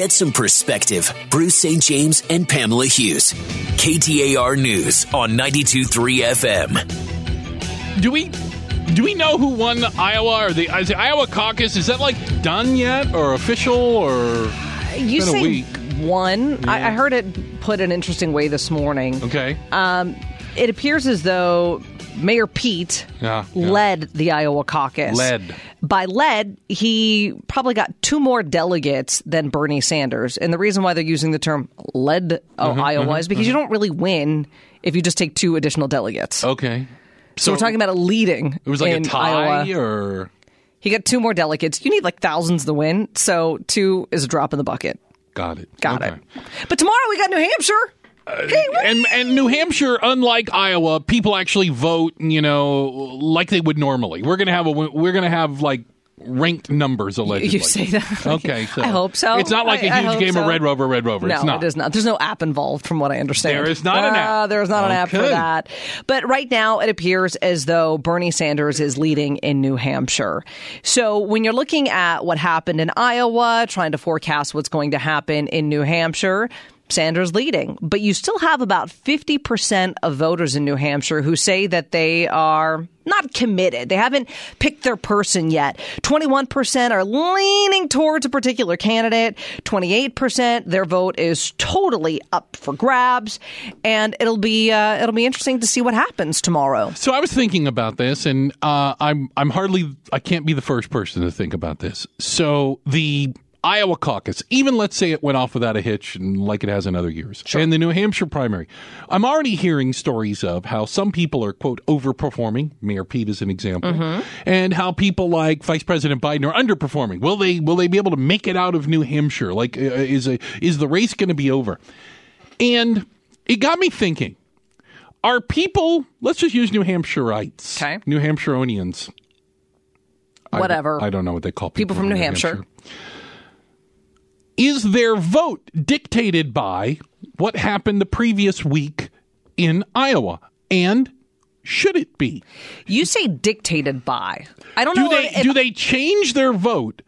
Get some perspective. Bruce St. James and Pamela Hughes. KTAR News on 92.3 FM. Do we do we know who won Iowa or the, is the Iowa caucus? Is that like done yet or official or You been a week. one. I, I heard it put an interesting way this morning. okay? Um, it appears as though Mayor Pete Yeah, yeah. led the Iowa caucus. Led. By led, he probably got two more delegates than Bernie Sanders. And the reason why they're using the term led of Mm-hmm, Iowa is because you don't really win if you just take two additional delegates. okay. so, we're talking about a leading it was like a tie Iowa. or He got two more delegates. You need like thousands to win, so two is a drop in the bucket. got it. Got Okay. it. But tomorrow we got New Hampshire. Hey, And and New Hampshire, unlike Iowa, people actually vote, you know, like they would normally. We're gonna have a we're gonna have like ranked numbers allegedly. You say that? Okay, so I hope so. It's not like a I- huge game so. of Red Rover, Red Rover. No, it's not. it is not. There's no app involved, from what I understand. There is not an app. Uh, there is not an app for that. But right now, it appears as though Bernie Sanders is leading in New Hampshire. So when you're looking at what happened in Iowa, trying to forecast what's going to happen in New Hampshire. Sanders leading, but you still have about 50% of voters in New Hampshire who say that they are not committed. They haven't picked their person yet. 21% are leaning towards a particular candidate. 28% their vote is totally up for grabs, and it'll be uh, it'll be interesting to see what happens tomorrow. So I was thinking about this, and uh, I'm I'm hardly I can't be the first person to think about this. So the Iowa caucus, even let's say it went off without a hitch, and like it has in other years, and the New Hampshire primary, I'm already hearing stories of how some people are quote overperforming. Mayor Pete is an example, and how people like Vice President Biden are underperforming. Will they will they be able to make it out of New Hampshire? Like, uh, is a is the race going to be over? And it got me thinking are people let's just use new hampshireites Okay. new hampshireonians I Whatever. I, don't know what they call People people, from New Hampshire. Is their vote dictated by what happened the previous week in iowa and should it be You say dictated by. I don't do know. they if- do they change their vote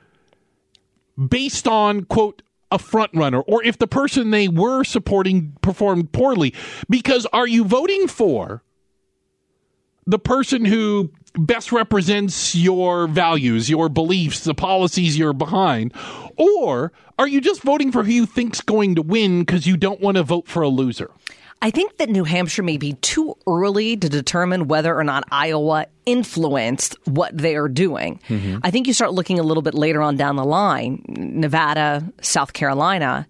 based on quote a front runner or if the person they were supporting performed poorly because are you voting for the person who best represents your values your beliefs the policies you're behind or are you just voting for who you think's going to win because you don't want to vote for a loser I think that New Hampshire may be too early to determine whether or not Iowa influenced what they are doing. Mm-hmm. I think you start looking a little bit later on down the line, Nevada, South Carolina.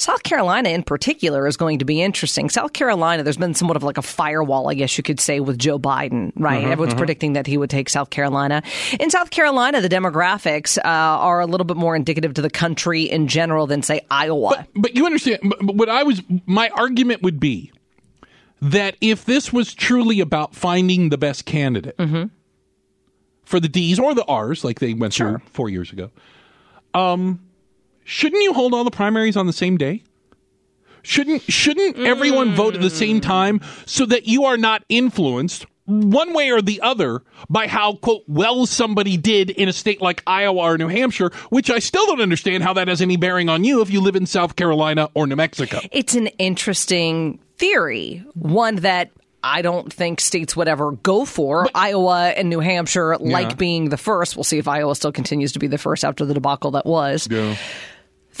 South Carolina, in particular, is going to be interesting. South Carolina, there's been somewhat of like a firewall, I guess you could say, with Joe Biden, right? Uh-huh, Everyone's predicting that he would take South Carolina. In South Carolina, the demographics uh, are a little bit more indicative to the country in general than, say, Iowa. but you understand but- but what I was my argument would be that if this was truly about finding the best candidate for the D's or the R's, like they went through four years ago, um, shouldn't you hold all the primaries on the same day? Shouldn't shouldn't everyone vote at the same mm. time so that you are not influenced one way or the other by how quote well somebody did in a state like Iowa or New Hampshire, which I still don't understand how that has any bearing on you if you live in South Carolina or New Mexico. it's an interesting theory, one that I don't think states would ever go for. Iowa and New Hampshire like being the first. We'll see if Iowa still continues to be the first after the debacle that was.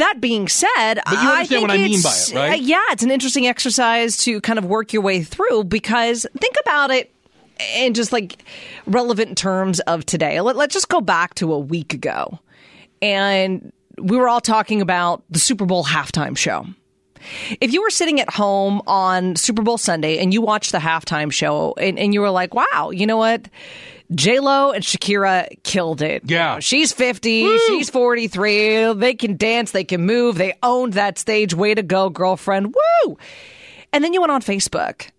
That being said, but you I understand think what I mean by it, right? uh, yeah, it's an interesting exercise to kind of work your way through because think about it in just like relevant terms of today. Let, let's just go back to a week ago, and we were all talking about the Super Bowl halftime show. If you were sitting at home on Super Bowl Sunday and you watched the halftime show and, and you were like, wow, you know what? J Lo and Shakira killed it. Yeah. You know, she's 50, she's 43. They can dance, they can move. They owned that stage. Way to go, girlfriend. Woo! And then you went on Facebook.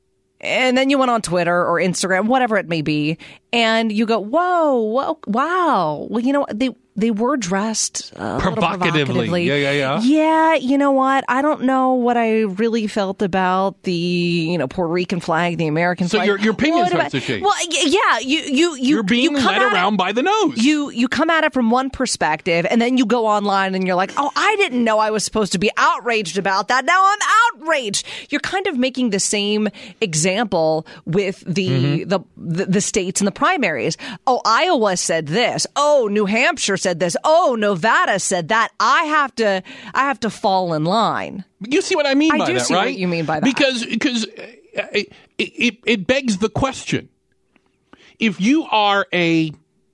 And then you went on Twitter or Instagram, whatever it may be, and you go, "Whoa, whoa wow! Well, you know, they they were dressed little Provocatively. provocatively. Yeah, yeah, yeah. Yeah, you know what? I don't know what I really felt about the you know Puerto Rican flag, the American So flag. your- your opinion What starts about- to change. Well, yeah, you you you You're being you come led at it- around by the nose. you you come at it from one perspective and then you go online and you're like oh i didn't know i was supposed to be outraged about that now i'm outraged you're kind of making the same example with the Mm-hmm. the, the the states and the primaries oh iowa said this oh new hampshire said this oh nevada said that i have to i have to fall in line You see what I mean I by do that, see what you mean by that. Because because uh, it, it it begs the question: if you are a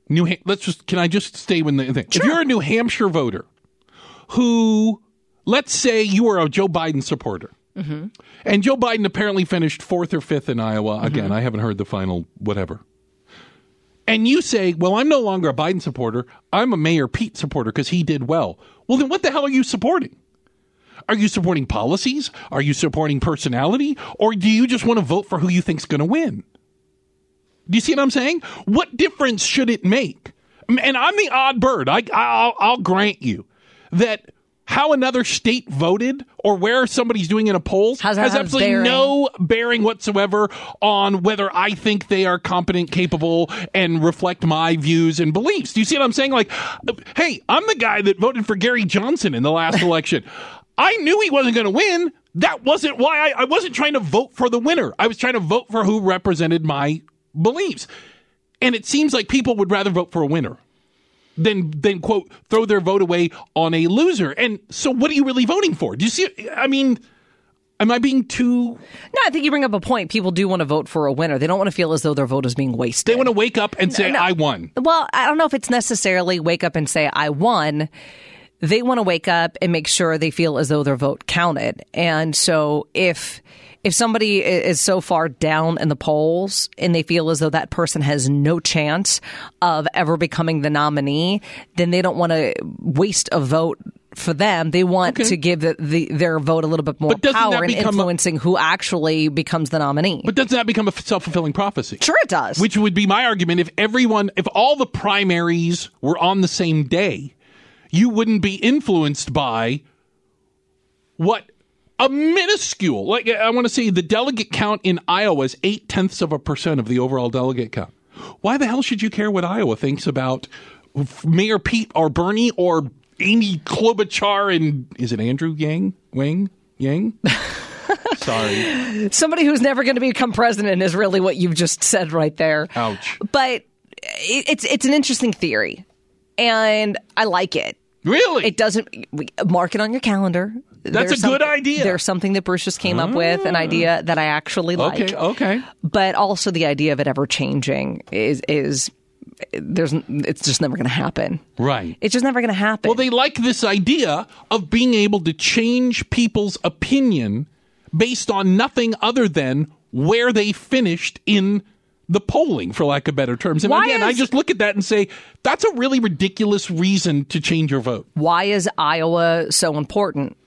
New, let's just can I just stay with the thing? If you're a New Hampshire voter who, let's say, you are a Joe Biden supporter. Mm-hmm. And Joe Biden apparently finished fourth or fifth in Iowa. Mm-hmm. Again, I haven't heard the final whatever. And you say, well, I'm no longer a Biden supporter. I'm a Mayor Pete supporter because he did well. Well, then what the hell are you supporting? Are you supporting policies? Are you supporting personality? Or do you just want to vote for who you think's going to win? Do you see what I'm saying? What difference should it make? And I'm the odd bird. I, I'll, I'll grant you that how another state voted or where somebody's doing in a poll Has- has absolutely bearing. no bearing whatsoever on whether I think they are competent, capable, and reflect my views and beliefs. Do you see what I'm saying? Like, hey, I'm the guy that voted for Gary Johnson in the last election. I knew he wasn't going to win. That wasn't why I, I wasn't trying to vote for the winner. I was trying to vote for who represented my beliefs. And it seems like people would rather vote for a winner than than quote throw their vote away on a loser. And so, what are you really voting for? Do you see? I mean, am I being too? no i think you bring up a point people do want to vote for a winner they don't want to feel as though their vote is being wasted They want to wake up and say, no. "I won." Well, I don't know if it's necessarily wake up and say, I won. They want to wake up and make sure they feel as though their vote counted. And so if if somebody is so far down in the polls and they feel as though that person has no chance of ever becoming the nominee, then they don't want to waste a vote for them. They want Okay. to give the, the, their vote a little bit more But doesn't that power in become a- influencing who actually becomes the nominee. But doesn't that become a self fulfilling prophecy? sure, it does. Which would be my argument if everyone, if all the primaries were on the same day, you wouldn't be influenced by what a minuscule, like I want to say the delegate count in Iowa is eight tenths of a percent of the overall delegate count. Why the hell should you care what Iowa thinks about Mayor Pete or Bernie or Amy Klobuchar and is it Andrew Yang? Wang? Yang? Sorry. Somebody who's never going to become president is really what you've just said right there. Ouch. But it's it's an interesting theory, and I like it. Really? It doesn't mark it on your calendar. That's a good idea. There's something that Bruce just came up with, an idea mm. that I actually like. okay, okay. But also the idea of it ever changing is is there's it's just never going to happen. Right. It's just never going to happen. Well, they like this idea of being able to change people's opinion based on nothing other than where they finished in the polling, for lack of better terms. And Why again, I just look at that and say, that's a really ridiculous reason to change your vote. Why is Iowa so important?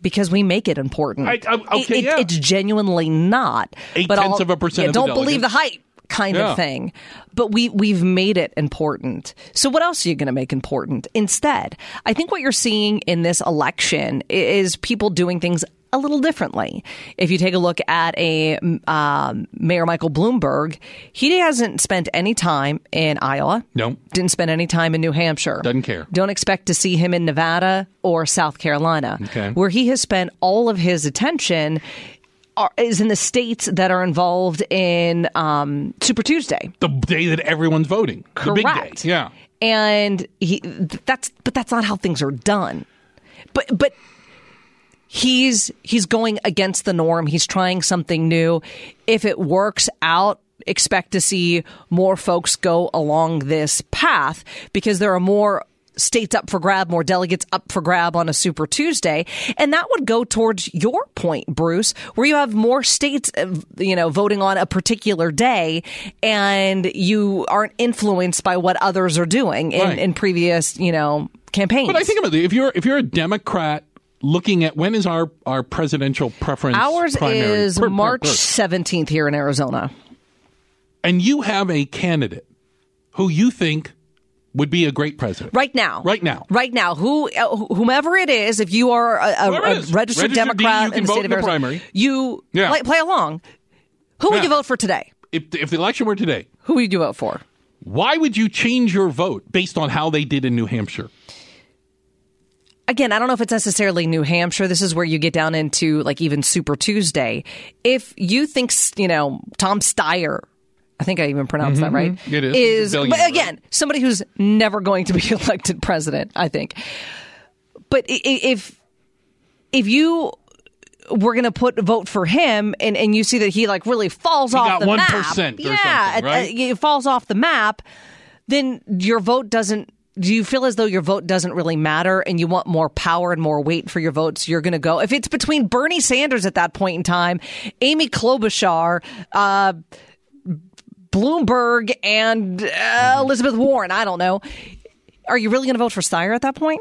Because we make it important. I- I- okay, It- yeah. It's genuinely not. Eight But tenths I'll- of a percent yeah, don't believe the hype kind Yeah. of thing. But we we've made it important. So what else are you going to make important instead? I think what you're seeing in this election is people doing things a little differently. If you take a look at a um, Mayor Michael Bloomberg, he hasn't spent any time in Iowa. No. Didn't spend any time in New Hampshire. Doesn't care. Don't expect to see him in Nevada or South Carolina. Okay. Where he has spent all of his attention are, is in the states that are involved in um, Super Tuesday. The day that everyone's voting. The big Correct. day. Yeah. And he that's but that's not how things are done. But but he's he's going against the norm. He's trying something new. If it works out, expect to see more folks go along this path because there are more states up for grab, more delegates up for grab on a Super Tuesday, and that would go towards your point, Bruce, where you have more states, uh, you know, voting on a particular day, and you aren't influenced by what others are doing in, Right. in previous, you know, campaigns. But I think about it. If you're if you're a Democrat looking at when is our, our presidential preference Ours primary? is Per- March per- 17th here in Arizona. and you have a candidate who you think would be a great president. Right now. Right now. Right now. Who, uh, whomever it is, if you are a, a, a registered, Registered Democrat D, in the state in of Arizona, primary. you Yeah. play, play along. Who would you vote for today? If, if the election were today, Who would you vote for? why would you change your vote based on how they did in New Hampshire? Again, I don't know if it's necessarily New Hampshire. This is where you get down into like even Super Tuesday. If you think, you know, Tom Steyer, I think I even pronounced that right. Mm-hmm. It is. A but again, somebody who's never going to be elected president, I think. But if if you were going to put vote for him and, and you see that he like really falls off got the 1% map, yeah, right? uh, it falls off the map, then your vote doesn't. Do you feel as though your vote doesn't really matter and you want more power and more weight for your votes? You're going to go. If it's between Bernie Sanders at that point in time, Amy Klobuchar, uh, Bloomberg, and uh, Elizabeth Warren, I don't know. Are you really going to vote for Steyer at that point?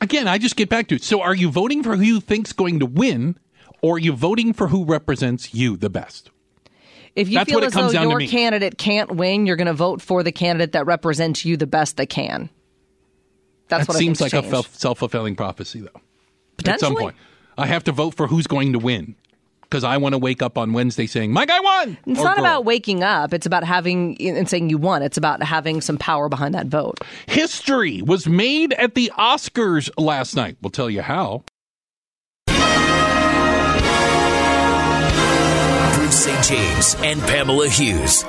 Again, I just get back to it. So are you voting for who you think's going to win, or are you voting for who represents you the best? If you That's feel as though comes down to your candidate can't win, you're going to vote for the candidate that represents you the best they can. That's that what seems I like think's a self fulfilling prophecy, though. At some point, I have to vote for who's going to win because I want to wake up on Wednesday saying my guy won. It's not girl. about waking up. It's about having and saying you won. It's about having some power behind that vote. history was made at the Oscars last night. We'll tell you how. Bruce St. James and Pamela Hughes.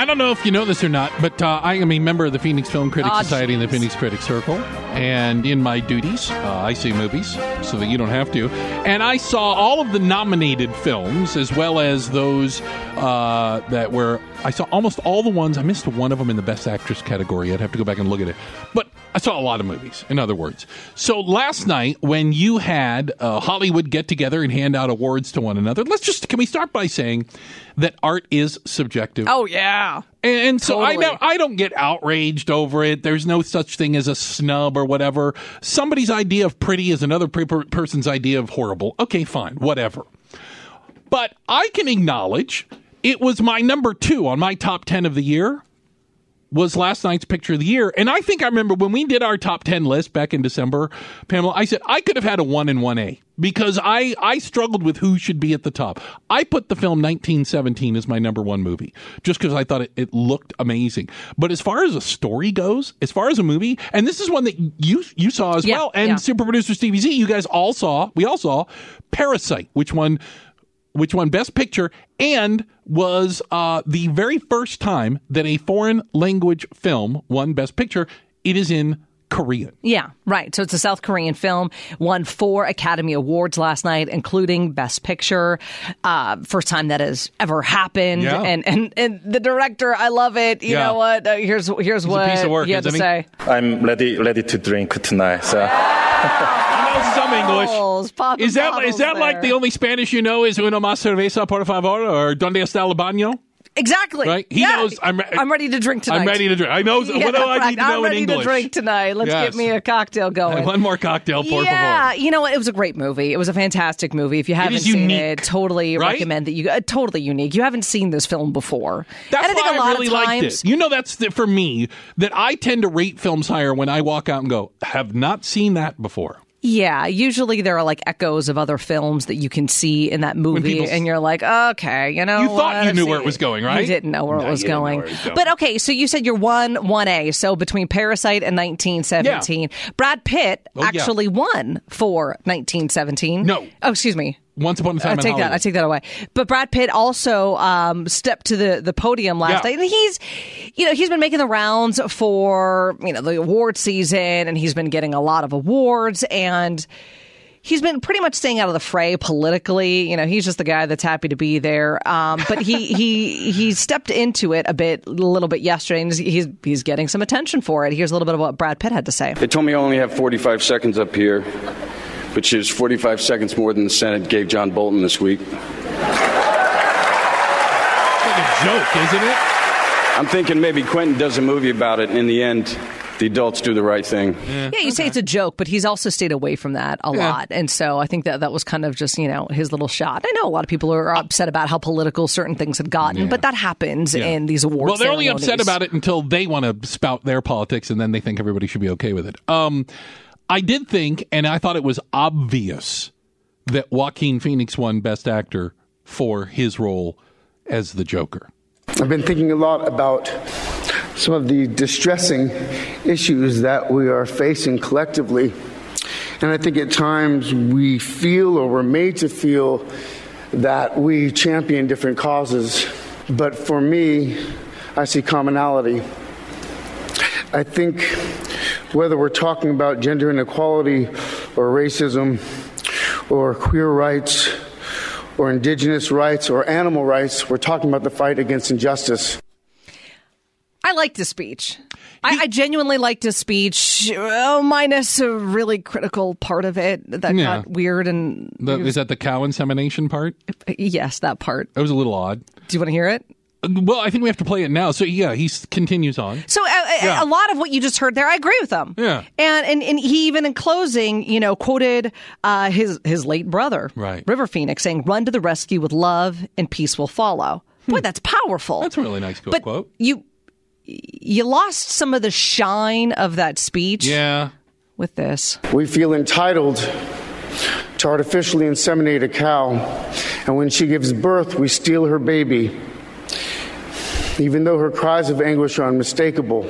I don't know if you know this or not, but uh, I am a member of the Phoenix Film Critics Aw, Society and the. Phoenix Critics Circle. And in my duties, uh, I see movies so that you don't have to. And I saw all of the nominated films as well as those uh, that were. I saw almost all the ones. I missed one of them in the Best Actress category. I'd have to go back and look at it. But I saw a lot of movies, in other words. So last night, when you had uh, Hollywood get together and hand out awards to one another, let's just. Can we start by saying that art is subjective? Oh yeah. And, and so I Totally. know I don't get outraged over it. There's no such thing as a snub or whatever. Somebody's idea of pretty is another per- person's idea of horrible. Okay, fine, whatever. But I can acknowledge it was my number two on my top ten of the year. Was last night's picture of the year, and I think I remember when we did our top ten list back in December, Pamela. I said I could have had a one and one A because I I struggled with who should be at the top. I put the film 1917 as my number one movie just because I thought it, it looked amazing. But as far as a story goes, as far as a movie, and this is one that you you saw as Yeah, well, and yeah. super producer Stevie Z, you guys all saw. We all saw Parasite, which one which won Best Picture and was uh, the very first time that a foreign language film won Best Picture. It is in Korean. Yeah, right. So it's a South Korean film. Won four Academy Awards last night, including Best Picture. Uh, first time that has ever happened. Yeah. And and and the director, I love it. You Yeah. know what? Uh, here's here's what piece of work, he had to isn't he? say. I'm ready ready to drink tonight. So I know some English. Bottles, Is that is bottles that like the only Spanish you know? Is uno más cerveza por favor or donde está el baño? Exactly. Right? He Yeah. knows I'm re- I'm ready to drink tonight. I'm ready to drink. I know Yeah, what do I need to know I'm ready in English? to drink tonight. Let's Yes. get me a cocktail going. One more cocktail, por yeah, favor. you know what? It was a great movie. It was a fantastic movie. If you haven't seen unique, it, totally right? recommend that you. Uh, totally unique. You haven't seen this film before. That's and I think why a lot I really of liked it. You know, that's the, for me that I tend to rate films higher when I walk out and go, "Have not seen that before." Yeah, usually there are like echoes of other films that you can see in that movie, and you're like, okay, you know, You thought what? you knew See- where it was going, right? You didn't know where No, it was you didn't know going. where it was going. But okay, so you said you're one one A. So between Parasite and 1917, Brad Pitt Oh, yeah. actually won for 1917. No. oh, excuse me. Once upon a time I in take that. I take that away. But Brad Pitt also um, stepped to the, the podium last Yeah. night, and he's, you know, he's been making the rounds for you know the award season, and he's been getting a lot of awards, and he's been pretty much staying out of the fray politically. You know, he's just the guy that's happy to be there. Um, but he he he stepped into it a bit, a little bit yesterday, and he's he's getting some attention for it. Here's a little bit of what Brad Pitt had to say. They told me I only have 45 seconds up here, which is 45 seconds more than the Senate gave John Bolton this week. It's like a joke, isn't it? I'm thinking maybe Quentin does a movie about it, and in the end, the adults do the right thing. Yeah, you say it's a joke, but he's also stayed away from that a Yeah. lot. And so I think that that was kind of just, you know, his little shot. I know a lot of people are upset about how political certain things had gotten, but that happens Yeah. in these awards. Well, they're only upset about it until they want to spout their politics, and then they think everybody should be okay with it. Um, I did think, and I thought it was obvious that Joaquin Phoenix won Best Actor for his role as the Joker. I've been thinking a lot about some of the distressing issues that we are facing collectively. And I think at times we feel or we're made to feel that we champion different causes. But for me, I see commonality. I think whether we're talking about gender inequality or racism or queer rights or indigenous rights or animal rights, we're talking about the fight against injustice. I liked his speech. I, I genuinely liked his speech, oh, minus a really critical part of it that Yeah. got weird. And The, is that the cow insemination part? yes, that part. That was a little odd. Do you want to hear it? Well, I think we have to play it now. So yeah, he continues on. So uh, uh, Yeah. a lot of what you just heard there, I agree with him. Yeah. and and, and he even in closing, you know, quoted uh, his his late brother, Right. River Phoenix, saying, "Run to the rescue with love, and peace will follow." Boy, that's powerful. Hmm. That's a really nice but quote. you you lost some of the shine of that speech Yeah. with this. We feel entitled to artificially inseminate a cow, and when she gives birth, we steal her baby, even though her cries of anguish are unmistakable.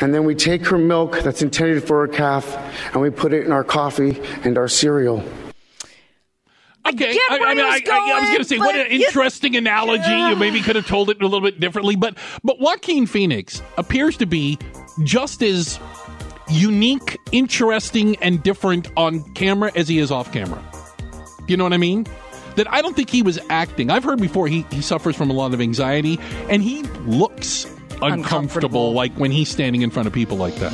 And then we take her milk that's intended for her calf and we put it in our coffee and our cereal. Okay, get where I, he mean, was I, I, I was going, going to say what but an you- interesting analogy. You maybe could have told it a little bit differently, but but Joaquin Phoenix appears to be just as unique, interesting, and different on camera as he is off camera. You know what I mean? That I don't think he was acting. I've heard before he, he suffers from a lot of anxiety, and he looks uncomfortable, Uncomfortable. like when he's standing in front of people like that.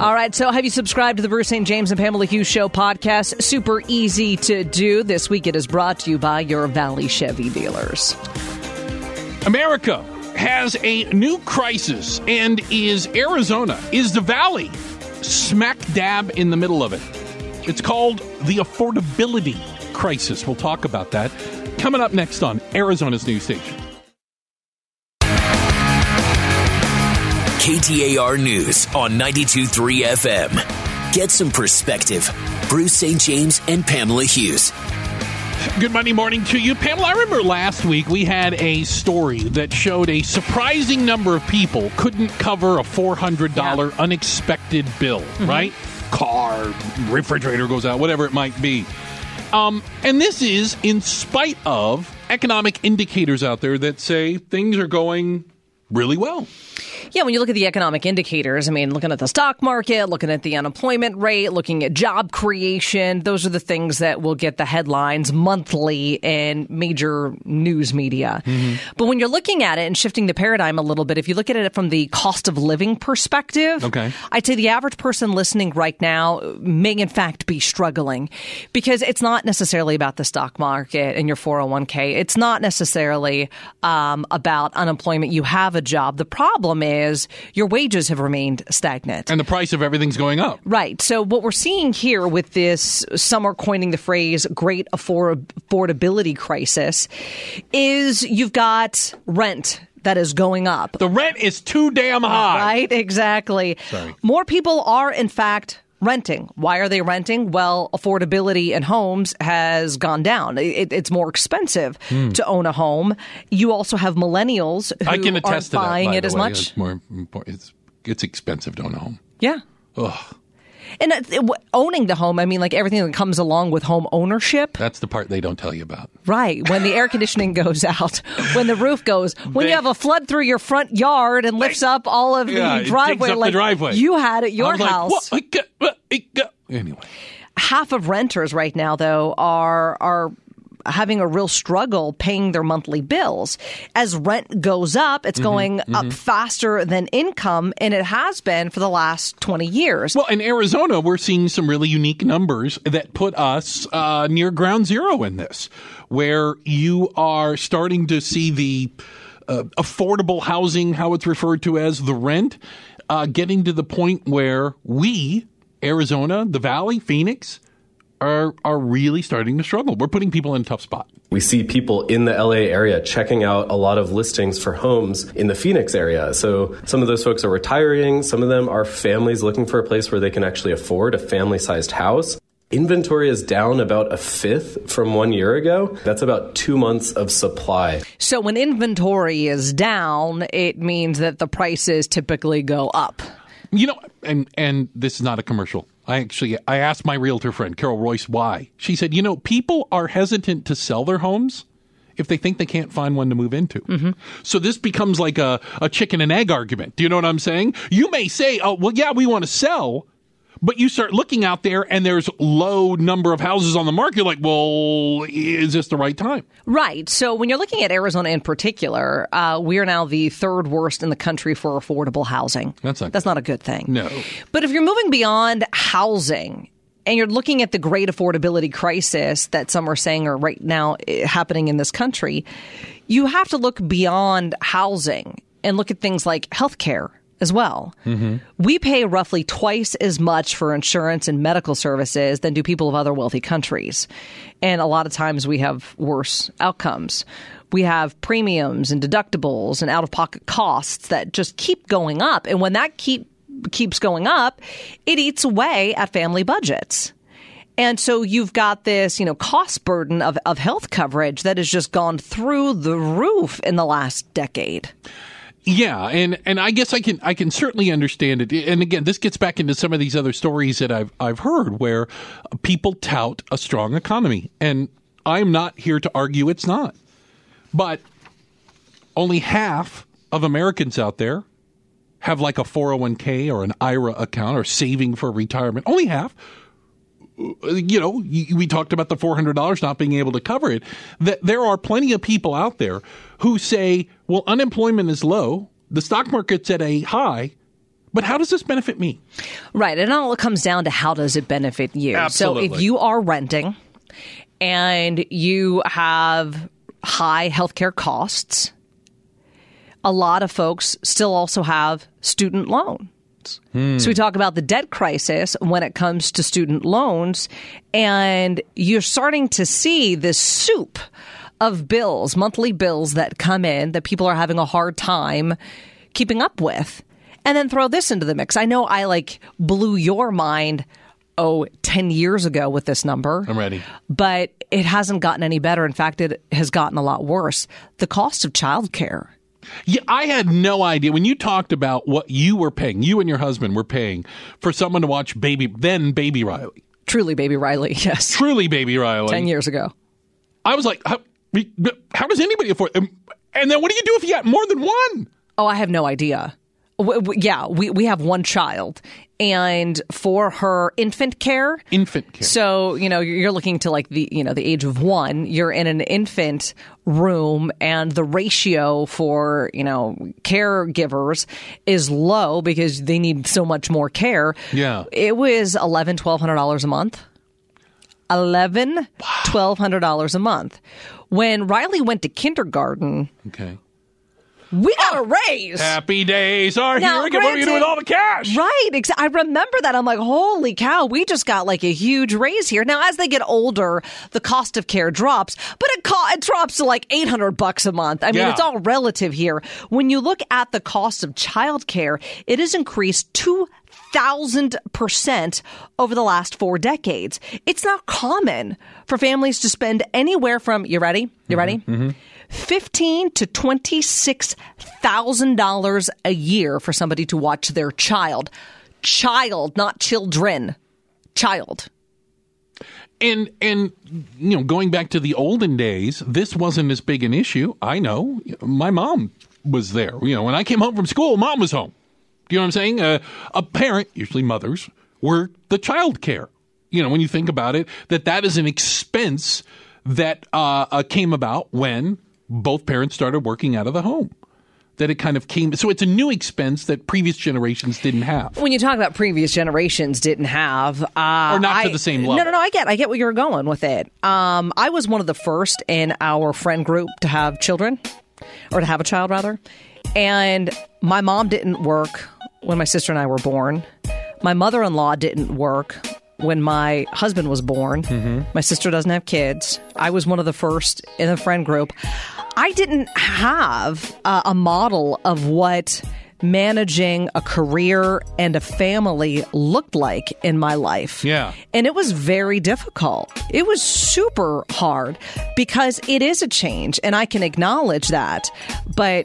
All right, so have you subscribed to the Bruce St. James and Pamela Hughes Show podcast? Super easy to do. This week it is brought to you by your Valley Chevy dealers. America has a new crisis, and is Arizona, is the Valley smack dab in the middle of it. It's called the affordability crisis. We'll talk about that coming up next on Arizona's news station. KTAR News on 92.3 FM. Get some perspective. Bruce St. James and Pamela Hughes. Good Monday morning to you, Pamela. I remember last week we had a story that showed a surprising number of people couldn't cover a $400 unexpected bill, mm-hmm. right? Car, refrigerator goes out, whatever it might be. Um, and this is in spite of economic indicators out there that say things are going really well. Yeah, when you look at the economic indicators, I mean, looking at the stock market, looking at the unemployment rate, looking at job creation, those are the things that will get the headlines monthly in major news media. But when you're looking at it and shifting the paradigm a little bit, if you look at it from the cost of living perspective, Okay. I'd say the average person listening right now may in fact be struggling because it's not necessarily about the stock market and your 401k. It's not necessarily um, about unemployment. You have a job. The problem is your wages have remained stagnant. And the price of everything's going up. Right. So what we're seeing here with this, some are coining the phrase "great affordability crisis," is you've got rent that is going up. The rent is too damn high. Right, exactly. Sorry. More people are, in fact, renting. Why are they renting? Well, affordability in homes has gone down. It, it's more expensive hmm. to own a home. You also have millennials who. I can attest aren't to that. buying it as way. much. It's more important. It's, it's expensive to own a home. Yeah. And uh, owning the home, I mean, like everything that comes along with home ownership. That's the part they don't tell you about. Right. When the air conditioning goes out, when the roof goes, when They- you have a flood through your front yard and lifts up all of Yeah, the driveway, up the like driveway. you had at your was like, house. "What? I got- what? I got-" Anyway, half of renters right now though are are having a real struggle paying their monthly bills. As rent goes up it's going up faster than income and it has been for the last 20 years. Well, in Arizona, we're seeing some really unique numbers that put us uh, near ground zero in this, where you are starting to see the uh, affordable housing, how it's referred to as the rent, uh, getting to the point where we, Arizona, the Valley, Phoenix, are are really starting to struggle. We're putting people in a tough spot. We see people in the LA area checking out a lot of listings for homes in the Phoenix area. So some of those folks are retiring. Some of them are families looking for a place where they can actually afford a family sized house. Inventory is down about a fifth from one year ago. That's about two months of supply. So when inventory is down, it means that the prices typically go up. You know, and and this is not a commercial. I actually I asked my realtor friend Carol Royce why. She said, "You know, people are hesitant to sell their homes if they think they can't find one to move into. Mm-hmm. So this becomes like a, a chicken and egg argument. Do you know what I'm saying? You may say, "Oh, well, yeah, we want to sell." But you start looking out there and there's low number of houses on the market. You're like, well, is this the right time? Right. So when you're looking at Arizona in particular, uh, we are now the third worst in the country for affordable housing. That's not that's not a good thing. No. But if you're moving beyond housing and you're looking at the great affordability crisis that some are saying are right now eh, happening in this country, you have to look beyond housing and look at things like healthcare as well. Mm-hmm. We pay roughly twice as much for insurance and medical services than do people of other wealthy countries. And a lot of times we have worse outcomes. We have premiums and deductibles and out of pocket costs that just keep going up. And when that keep keeps going up, it eats away at family budgets. And so you've got this, you know, cost burden of, of health coverage that has just gone through the roof in the last decade. Yeah, and and I guess I can I can certainly understand it. And again, this gets back into some of these other stories that I've I've heard where people tout a strong economy, and I'm not here to argue it's not. But only half of Americans out there have like a 401k or an IRA account or saving for retirement. Only half you know, we talked about the $400 not being able to cover it. That there are plenty of people out there who say, well, unemployment is low, the stock market's at a high. But how does this benefit me? Right. And all it comes down to how does it benefit you. Absolutely. So if you are renting and you have high healthcare costs, a lot of folks still also have student loan Hmm. so we talk about the debt crisis when it comes to student loans, and you're starting to see this soup of bills, monthly bills that come in that people are having a hard time keeping up with. And then throw this into the mix. I know I like blew your mind oh 10 years ago with this number. I'm ready. But it hasn't gotten any better. In fact, it has gotten a lot worse. The cost of childcare. Yeah, I had no idea when you talked about what you were paying, you and your husband were paying for someone to watch Baby, then Baby Riley. Truly, Baby Riley, yes. Truly, Baby Riley. 10 years ago. I was like, how, how does anybody afford? And then what do you do if you got more than one? Oh, I have no idea. W- w- yeah, we, we have one child. And for her infant care, Infant care. so you know you're looking to like the you know the age of one. You're in an infant room, and the ratio for you know caregivers is low because they need so much more care. Yeah. it was eleven twelve hundred dollars a month. Eleven twelve hundred dollars a month. When Riley went to kindergarten, Okay. We ah, got a raise. Happy days are Now, here. What are you doing with all the cash? Right. Exa- I remember that. I'm like, holy cow, we just got like a huge raise here. Now, as they get older, the cost of care drops, but it, co- it drops to like 800 bucks a month. I mean, Yeah. it's all relative here. When you look at the cost of childcare, it has increased 2,000% over the last four decades. It's not common for families to spend anywhere from, you ready? You ready? Mm-hmm, mm-hmm. Fifteen to twenty-six thousand dollars a year for somebody to watch their child. Child, not children. Child. And and you know, going back to the olden days, this wasn't as big an issue. I know my mom was there. You know, when I came home from school, mom was home. Do you know what I'm saying? Uh, a parent, usually mothers, were the child care. You know, when you think about it, that that is an expense that uh, uh, came about when both parents started working out of the home. That it kind of came, so it's a new expense that previous generations didn't have. When you talk about previous generations didn't have, uh, Or not to the same No, level. no, no. I get, I get where you're going with it. Um, I was one of the first in our friend group to have children, or to have a child rather, and my mom didn't work when my sister and I were born. My mother in law didn't work when my husband was born. My sister doesn't have kids. I was one of the first in the friend group. I didn't have uh, a model of what managing a career and a family looked like in my life. Yeah. And it was very difficult. It was super hard because it is a change, and I can acknowledge that. But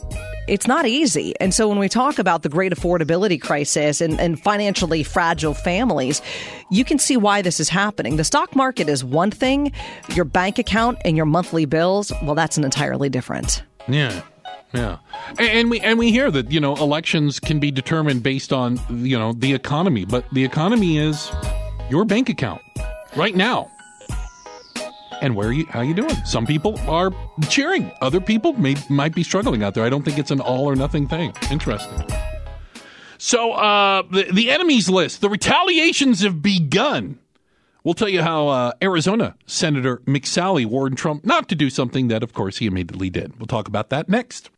it's not easy. And so when we talk about the great affordability crisis and, and financially fragile families, you can see why this is happening. The stock market is one thing, your bank account and your monthly bills, well, that's an entirely different. Yeah. Yeah. And, and we and we hear that, you know, elections can be determined based on, you know, the economy, but the economy is your bank account right now. And where are you how are you doing? Some people are cheering. Other people may might be struggling out there. I don't think it's an all or nothing thing. Interesting. So, uh, the, the enemies list, the retaliations have begun. We'll tell you how uh, Arizona Senator McSally warned Trump not to do something that, of course, he immediately did. We'll talk about that next.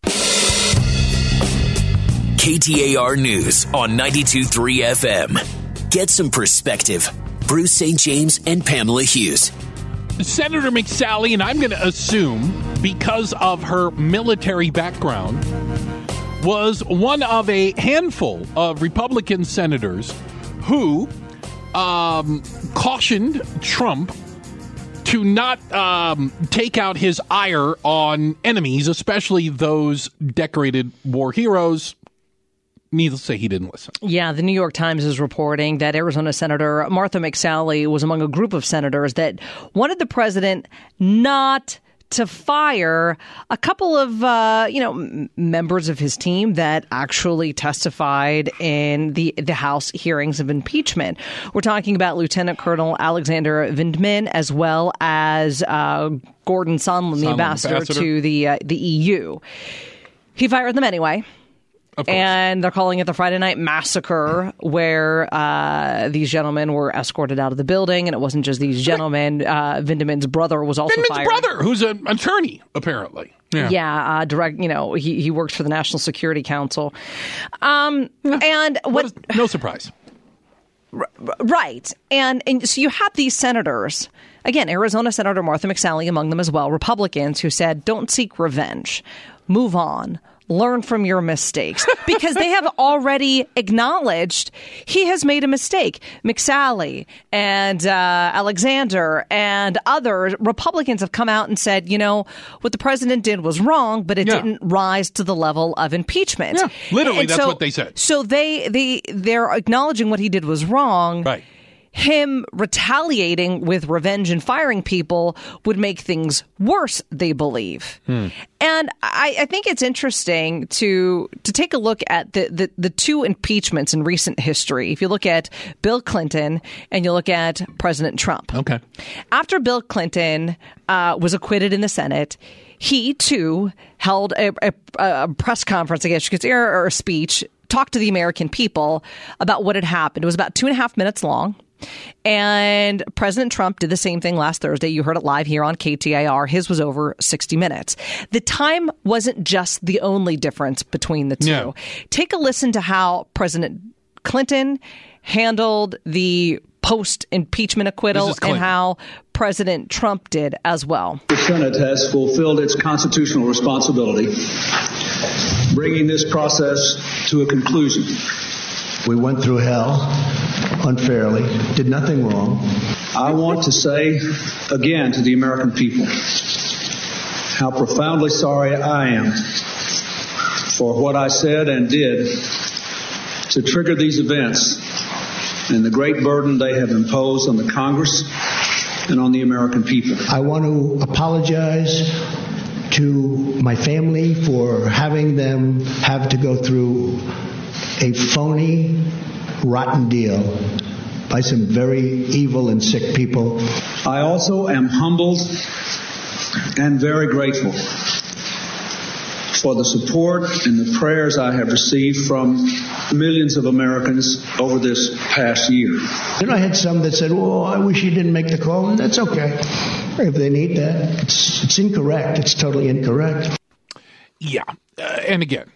KTAR News on 92.3 FM. Get some perspective. Bruce St. James and Pamela Hughes. Senator McSally, and I'm going to assume because of her military background, was one of a handful of Republican senators who um, cautioned Trump to not um, take out his ire on enemies, especially those decorated war heroes. Needless to say, he didn't listen. Yeah, the New York Times is reporting that Arizona Senator Martha McSally was among a group of senators that wanted the president not to fire a couple of uh, you know members of his team that actually testified in the the House hearings of impeachment. We're talking about Lieutenant Colonel Alexander Vindman as well as uh, Gordon Sondland, the ambassador, ambassador. to the uh, the EU. He fired them anyway. And they're calling it the Friday Night Massacre, where uh, these gentlemen were escorted out of the building, and it wasn't just these gentlemen. Uh, Vindman's brother was also Vindman's fired. brother, who's an attorney, apparently. Yeah. Yeah, uh, direct. You know, he he works for the National Security Council. Um, and What what? is- no surprise. Right. And, and so you have these senators, again, Arizona Senator Martha McSally among them as well, Republicans who said, don't seek revenge, move on. Learn from your mistakes because they have already acknowledged he has made a mistake. McSally and uh, Alexander and other Republicans have come out and said, you know, what the president did was wrong, but it Yeah. didn't rise to the level of impeachment. Yeah, literally, And that's so- what they said. So they they they're acknowledging what he did was wrong. Right. Him retaliating with revenge and firing people would make things worse, they believe. Hmm. And I, I think it's interesting to to take a look at the, the, the two impeachments in recent history. If you look at Bill Clinton and you look at President Trump. Okay. After Bill Clinton uh, was acquitted in the Senate, he too held a, a, a press conference, I guess you could say, or, or a speech, talked to the American people about what had happened. It was about two and a half minutes long. And President Trump did the same thing last Thursday. You heard it live here on KTAR. His was over 60 minutes. The time wasn't just the only difference between the two. No. Take a listen to how President Clinton handled the post impeachment acquittal and how President Trump did as well. The Senate has fulfilled its constitutional responsibility, bringing this process to a conclusion. We went through hell unfairly, did nothing wrong. I want to say again to the American people how profoundly sorry I am for what I said and did to trigger these events and the great burden they have imposed on the Congress and on the American people. I want to apologize to my family for having them have to go through a phony, rotten deal by some very evil and sick people. I also am humbled and very grateful for the support and the prayers I have received from millions of Americans over this past year. Then I had some that said, "Well, I wish you didn't make the call." And that's okay if they need that. It's it's incorrect. It's totally incorrect. Yeah. Uh, and again,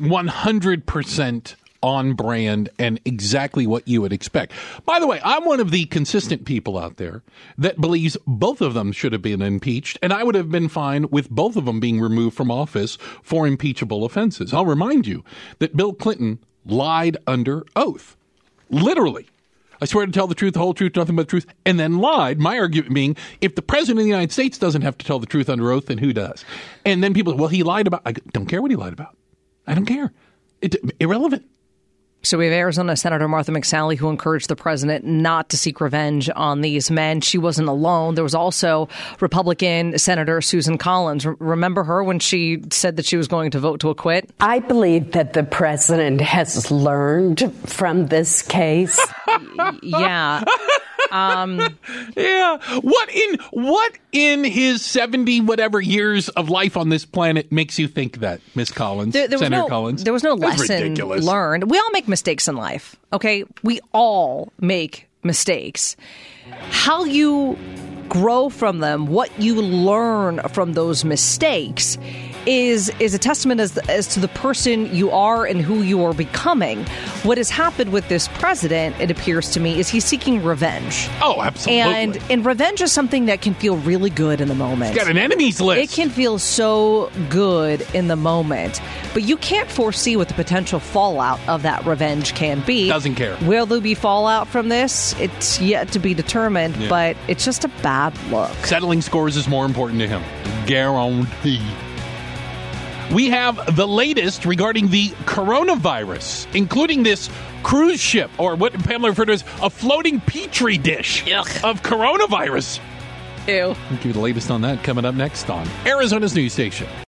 100% on brand and exactly what you would expect. By the way, I'm one of the consistent people out there that believes both of them should have been impeached, and I would have been fine with both of them being removed from office for impeachable offenses. I'll remind you that Bill Clinton lied under oath. Literally. I swear to tell the truth, the whole truth, nothing but the truth, and then lied. My argument being, if the president of the United States doesn't have to tell the truth under oath, then who does? And then people, well, he lied about. I don't care what he lied about. I don't care. It, irrelevant. So we have Arizona Senator Martha McSally who encouraged the president not to seek revenge on these men. She wasn't alone. There was also Republican Senator Susan Collins. Remember her when she said that she was going to vote to acquit? I believe that the president has learned from this case. yeah. Um, yeah. What in what in his seventy whatever years of life on this planet makes you think that, Miss Collins, there, there Senator no, Collins? There was no That's lesson ridiculous. learned. We all make mistakes in life. Okay, we all make mistakes. How you grow from them, what you learn from those mistakes is is a testament as as to the person you are and who you are becoming. What has happened with this president, it appears to me, is he's seeking revenge. Oh, absolutely. And and revenge is something that can feel really good in the moment. He's got an enemies list. It can feel so good in the moment, but you can't foresee what the potential fallout of that revenge can be. Doesn't care. Will there be fallout from this? It's yet to be determined, Yeah. but it's just a bad look. Settling scores is more important to him. Guarantee. We have the latest regarding the coronavirus, including this cruise ship, or what Pamela referred to as a floating petri dish of coronavirus. Ew. We'll give you the latest on that coming up next on Arizona's news station.